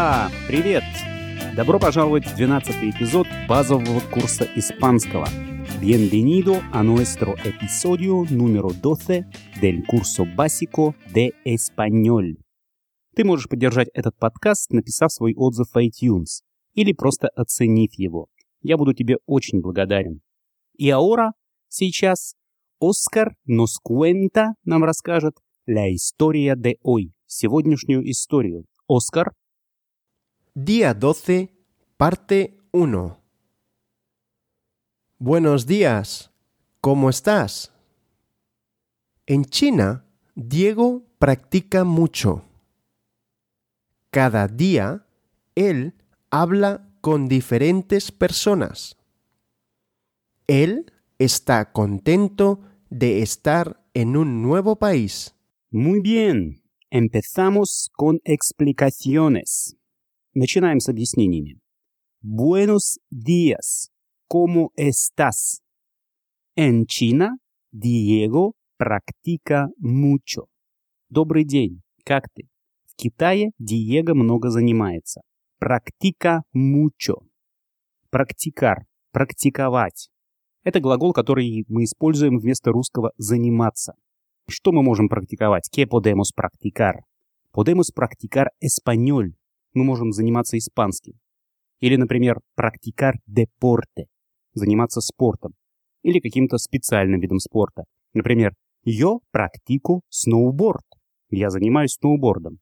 Hola! Привет! Добро пожаловать в 12 эпизод базового курса испанского. Bienvenido a nuestro episodio número 12 del curso básico de español. Ты можешь поддержать этот подкаст, написав свой отзыв в iTunes или просто оценив его. Я буду тебе очень благодарен. И ahora, сейчас, Оскар nos cuenta, нам расскажет, la historia de hoy, сегодняшнюю историю. Оскар? Día 12, parte 1. Buenos días. ¿Cómo estás? En China, Diego practica mucho. Cada día, él habla con diferentes personas. Él está contento de estar en un nuevo país. Muy bien. Empezamos con explicaciones. Начинаем с объяснениями. Buenos días. ¿Cómo estás? En China, Diego practica mucho. Добрый день. Как ты? В Китае Диего много занимается. Практика mucho. Практикар. Практиковать. Это глагол, который мы используем вместо русского «заниматься». Что мы можем практиковать? ¿Qué podemos practicar? Podemos practicar español. Мы можем заниматься испанским. Или, например, practicar deporte. Заниматься спортом. Или каким-то специальным видом спорта. Например, yo practico snowboard. Я занимаюсь сноубордом.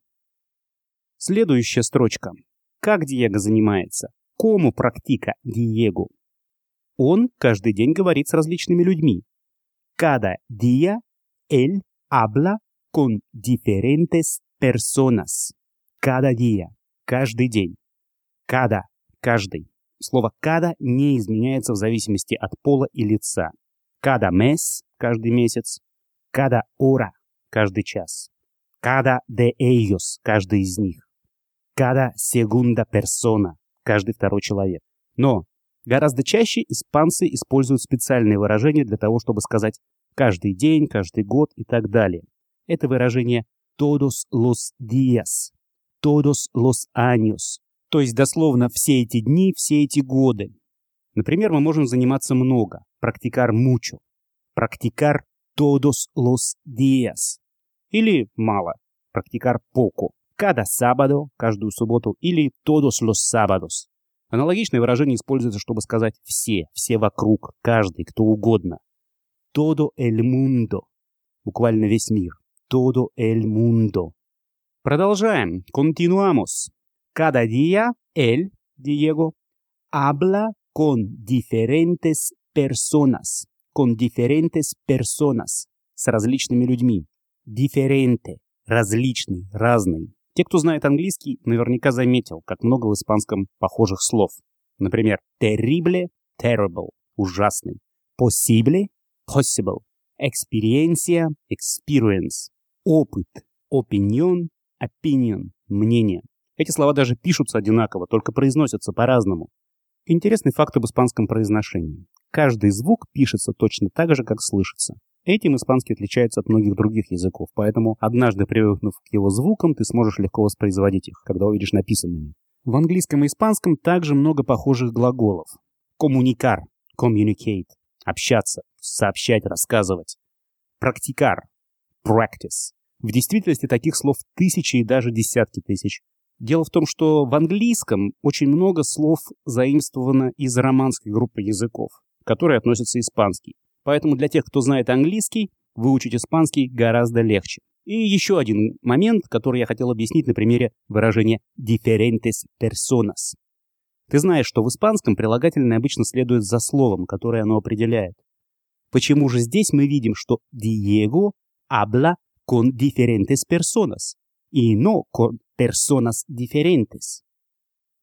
Следующая строчка. Как Диего занимается? Кому практика Диего? Он каждый день говорит с различными людьми. Cada día él habla con diferentes personas. Cada día. Каждый день. Cada. Каждый. Слово cada не изменяется в зависимости от пола и лица. Cada mes. Каждый месяц. Cada hora. Каждый час. Cada de ellos. Каждый из них. Cada segunda persona. Каждый второй человек. Но Гораздо чаще испанцы используют специальные выражения для того, чтобы сказать «каждый день», «каждый год» и так далее. Это выражение «todos los días», «todos los años», то есть дословно «все эти дни», «все эти годы». Например, мы можем заниматься много, практикар mucho, практикар todos los días. Или мало, практикар poco, cada sábado, каждую субботу, или todos los sábados, Аналогичное выражение используется, чтобы сказать «все», «все вокруг», «каждый», «кто угодно». «Todo el mundo» — буквально весь мир. «Todo el mundo». Продолжаем. Continuamos. Cada día él, Diego, habla con diferentes personas. Con diferentes personas. С различными людьми. Diferente. Различный, разный. Те, кто знает английский, наверняка заметил, как много в испанском похожих слов. Например, terrible – terrible – ужасный. Possible – possible. Experiencia – experience. Опыт – opinion – opinion – мнение. Эти слова даже пишутся одинаково, только произносятся по-разному. Интересный факт об испанском произношении. Каждый звук пишется точно так же, как слышится. Этим испанский отличается от многих других языков, поэтому однажды привыкнув к его звукам, ты сможешь легко воспроизводить их, когда увидишь написанными. В английском и испанском также много похожих глаголов. Коммуникар – communicate – общаться, сообщать, рассказывать. Практикар – practice. В действительности таких слов тысячи и даже десятки тысяч. Дело в том, что в английском очень много слов заимствовано из романской группы языков, к которой относится испанский. Поэтому для тех, кто знает английский, выучить испанский гораздо легче. И еще один момент, который я хотел объяснить на примере выражения «diferentes personas». Ты знаешь, что в испанском прилагательное обычно следует за словом, которое оно определяет. Почему же здесь мы видим, что Diego habla con diferentes personas и no con personas diferentes?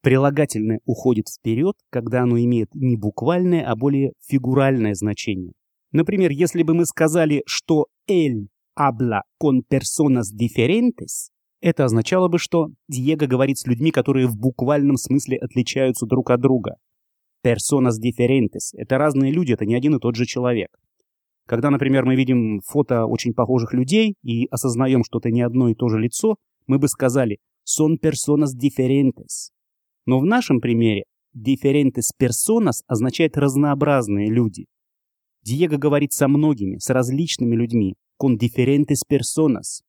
Прилагательное уходит вперед, когда оно имеет не буквальное, а более фигуральное значение. Например, если бы мы сказали, что «él habla con personas diferentes», это означало бы, что Диего говорит с людьми, которые в буквальном смысле отличаются друг от друга. Personas diferentes — это разные люди, это не один и тот же человек. Когда, например, мы видим фото очень похожих людей и осознаем, что это не одно и то же лицо, мы бы сказали son personas diferentes. Но в нашем примере diferentes personas означает разнообразные люди. Диего говорит со многими, с различными людьми, con diferentes personas.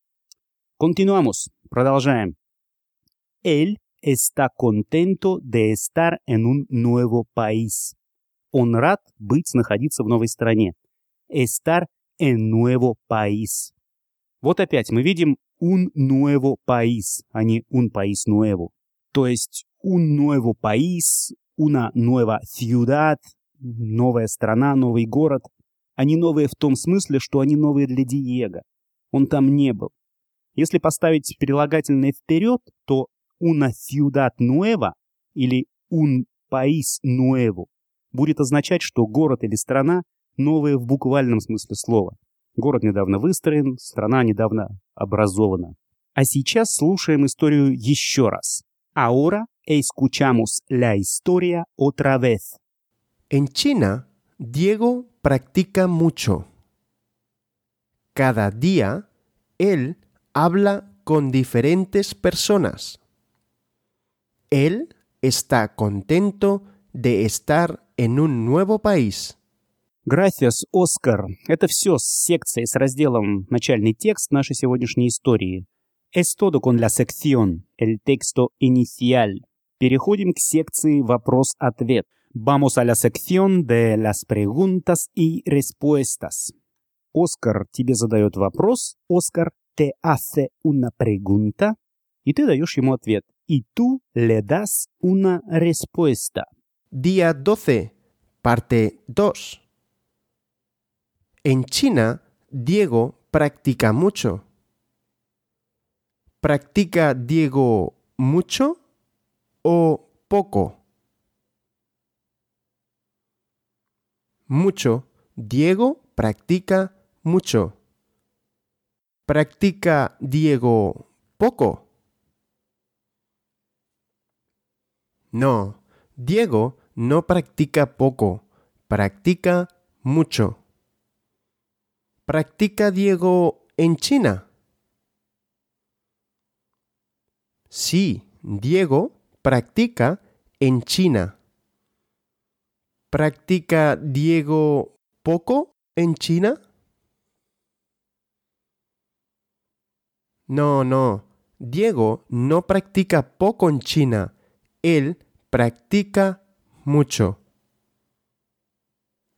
Continuamos, продолжаем. Él está contento de estar en un nuevo país. Он рад быть, находиться в новой стране. Estar en nuevo país. Вот опять мы видим un nuevo país, а не un país nuevo. То есть un nuevo país, una nueva ciudad, новая страна, новый город. Они новые в том смысле, что они новые для Диего. Он там не был. Если поставить прилагательное вперед, то una ciudad nueva или un país nuevo будет означать, что город или страна новые в буквальном смысле слова. Город недавно выстроен, страна недавно образована. А сейчас слушаем историю еще раз. Ahora escuchamos la historia otra vez. En China, Diego practica mucho. Cada día, él habla con diferentes personas. Él está contento de estar en un nuevo país. Gracias, Оскар. Это все с секцией, с разделом «Начальный текст» нашей сегодняшней истории. Es todo con la sección, el texto inicial. Переходим к секции «Вопрос-ответ». Vamos a la sección de las preguntas y respuestas. Оскар тебе задает вопрос, Оскар te hace una pregunta, y te даешь ему ответ. Y tú le das una respuesta. Día 12, parte 2. En China, Diego practica mucho. ¿Practica Diego mucho o poco? Mucho. Diego practica mucho. ¿Practica Diego poco? No, Diego no practica poco, practica mucho. ¿Practica Diego en China? Sí, Diego practica en China. ¿Practica Diego poco en China? No, no. Diego no practica poco en China. Él practica mucho.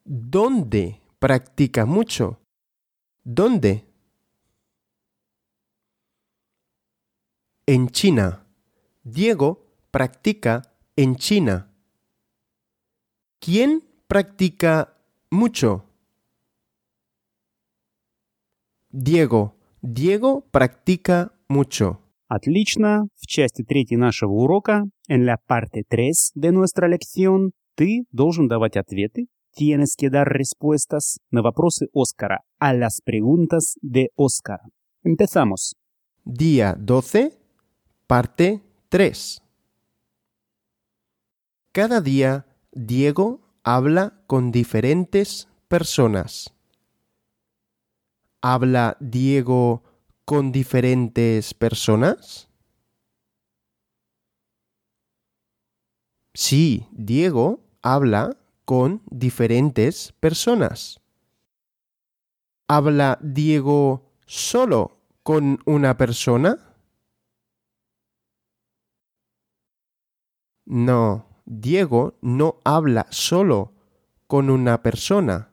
¿Dónde practica mucho? ¿Dónde? En China. Diego practica en China. ¿Quién practica mucho? Diego. Diego practica mucho. Отлично. В части третьей нашего урока, en la parte 3 de nuestra lección, ты должен давать ответы, tienes que dar respuestas на вопросы Оскара, a las preguntas de Oscar. Empezamos. Día 12, parte 3. Cada día Diego habla con diferentes personas. ¿Habla Diego con diferentes personas? Sí, Diego habla con diferentes personas. ¿Habla Diego solo con una persona? No, Diego no habla solo con una persona.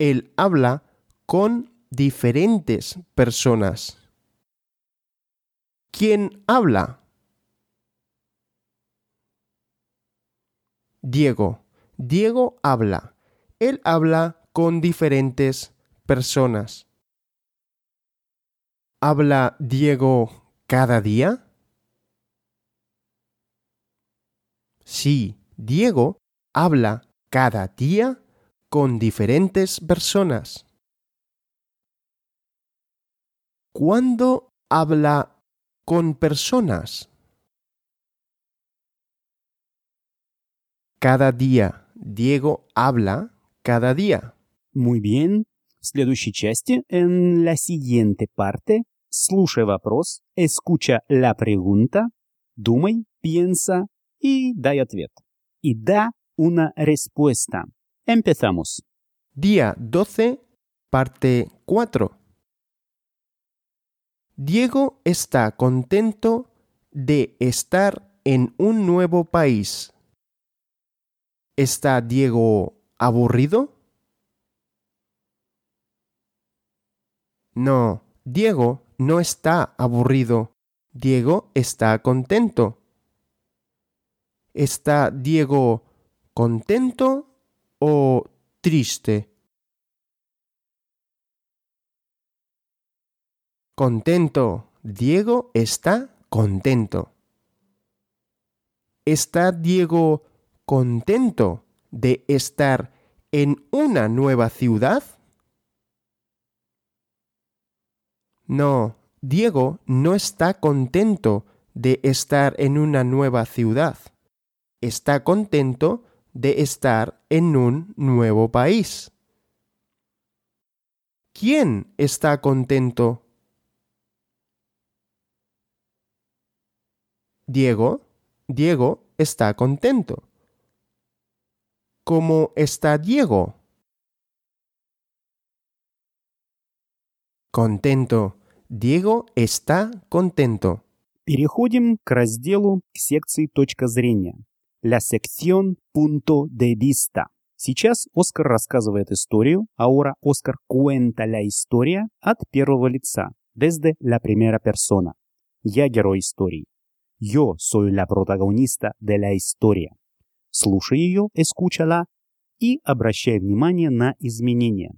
Él habla con diferentes personas. ¿Quién habla? Diego. Diego habla. Él habla con diferentes personas. ¿Habla Diego cada día? Sí, Diego habla cada día con diferentes personas. ¿Cuándo habla con personas? Cada día. Diego habla cada día. Muy bien. В следующей части, en la siguiente parte, слушай вопрос, escucha la pregunta, думай, piensa y дай ответ. Y da una respuesta. Empezamos. Día 12, parte 4. Diego está contento de estar en un nuevo país. ¿Está Diego aburrido? No, Diego no está aburrido. Diego está contento. ¿Está Diego contento o triste? Contento. Diego está contento. ¿Está Diego contento de estar en una nueva ciudad? No, Diego no está contento de estar en una nueva ciudad. Está contento de estar en un nuevo país. ¿Quién está contento? Diego, Diego está contento. ¿Cómo está Diego? Contento. Diego está contento. Переходим к разделу, к секции «Точка зрения». La sección punto de vista. Сейчас Оскар рассказывает историю, ahora Оскар cuenta la historia от первого лица, desde la primera persona. Я герой истории. Yo soy la protagonista de la historia. Слушай ее, escúchala, и обращай внимание на изменения.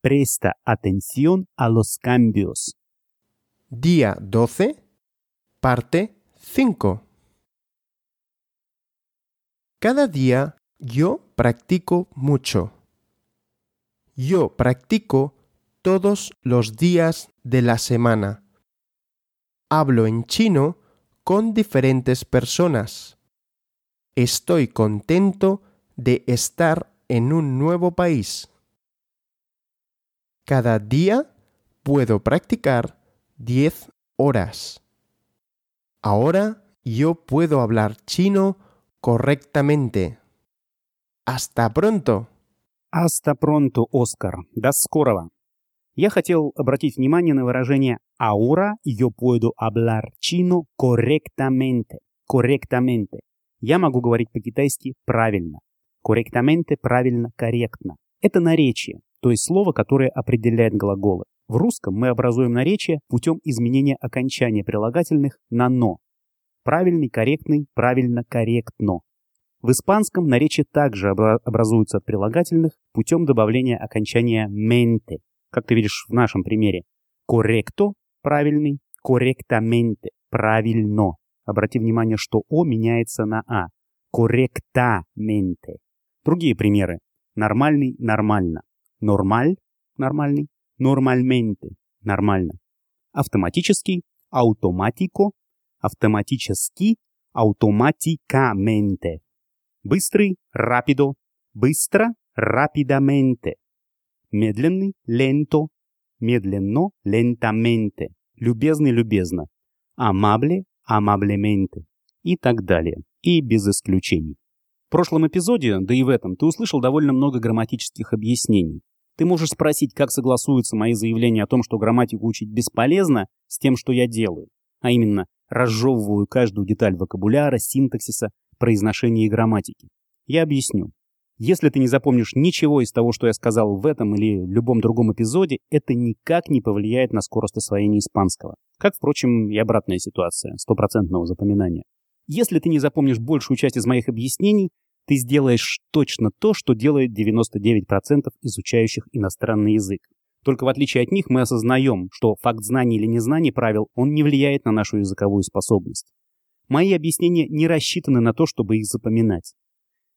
Presta atención a los cambios. Día 12, parte 5. Cada día yo practico mucho. Yo practico todos los días de la semana. Hablo en chino con diferentes personas. Estoy contento de estar en un nuevo país. Cada día puedo practicar 10 horas. Ahora yo puedo hablar chino correctamente. Hasta pronto. Hasta pronto, Оскар. До скорого. Я хотел обратить внимание на выражение «ahora yo puedo hablar chino correctamente». Correctamente. Я могу говорить по-китайски правильно. Correctamente – правильно, корректно. Это наречие, то есть слово, которое определяет глаголы. В русском мы образуем наречие путем изменения окончания прилагательных на «но». Правильный, корректный, правильно, корректно. В испанском наречие также образуется от прилагательных путем добавления окончания «mente», как ты видишь в нашем примере. «Correcto» – правильный, «correctamente» – правильно. Обрати внимание, что «о» меняется на «а». «Correctamente». Другие примеры. Нормальный – нормально. Нормаль – нормальный. Нормальменте – нормально. Автоматический – автоматико. Автоматически – автоматикаменте. Быстрый – рапидо. Быстро – рапидаменте. Медленный – ленто. Медленно – лентаменте. Любезный – любезно. Амабле – амаблементе. И так далее. И без исключений. В прошлом эпизоде, да и в этом, ты услышал довольно много грамматических объяснений. Ты можешь спросить, как согласуются мои заявления о том, что грамматику учить бесполезно, с тем, что я делаю. А именно, разжевываю каждую деталь вокабуляра, синтаксиса, произношения и грамматики. Я объясню. Если ты не запомнишь ничего из того, что я сказал в этом или любом другом эпизоде, это никак не повлияет на скорость освоения испанского. Как, впрочем, и обратная ситуация, стопроцентного запоминания. Если ты не запомнишь большую часть из моих объяснений, ты сделаешь точно то, что делает 99% изучающих иностранный язык. Только в отличие от них мы осознаем, что факт знания или незнания правил, он не влияет на нашу языковую способность. Мои объяснения не рассчитаны на то, чтобы их запоминать.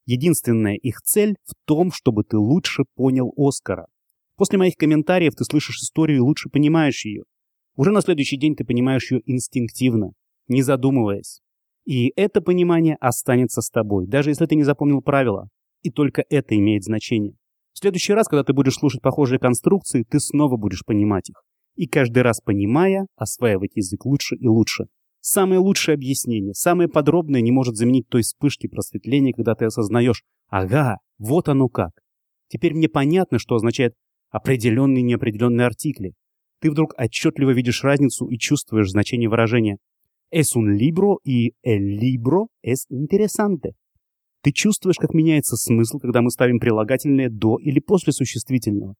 Единственная их цель в том, чтобы ты лучше понял Оскара. После моих комментариев ты слышишь историю и лучше понимаешь ее. Уже на следующий день ты понимаешь ее инстинктивно, не задумываясь. И это понимание останется с тобой, даже если ты не запомнил правила. И только это имеет значение. В следующий раз, когда ты будешь слушать похожие конструкции, ты снова будешь понимать их. и каждый раз понимая, осваивать язык лучше и лучше. Самое лучшее объяснение, самое подробное не может заменить той вспышки просветления, когда ты осознаешь, ага, вот оно как. Теперь мне понятно, что означает определенные и неопределенные артикли. Ты вдруг отчетливо видишь разницу и чувствуешь значение выражения «es un libro» и «el libro es interesante». Ты чувствуешь, как меняется смысл, когда мы ставим прилагательное до или после существительного.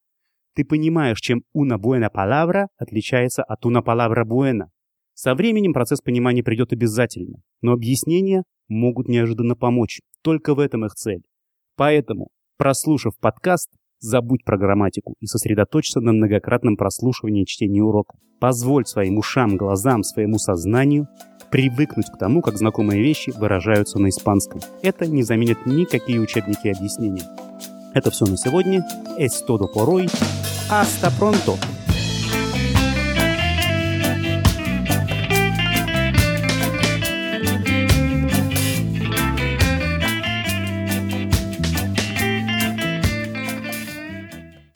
Ты понимаешь, чем una buena palabra отличается от una palabra buena. Со временем процесс понимания придет обязательно, но объяснения могут неожиданно помочь. Только в этом их цель. Поэтому, прослушав подкаст, забудь про грамматику и сосредоточься на многократном прослушивании и чтении урока. Позволь своим ушам, глазам, своему сознанию привыкнуть к тому, как знакомые вещи выражаются на испанском. Это не заменит никакие учебники и объяснения. Это все на сегодня. Es todo por hoy. Hasta pronto!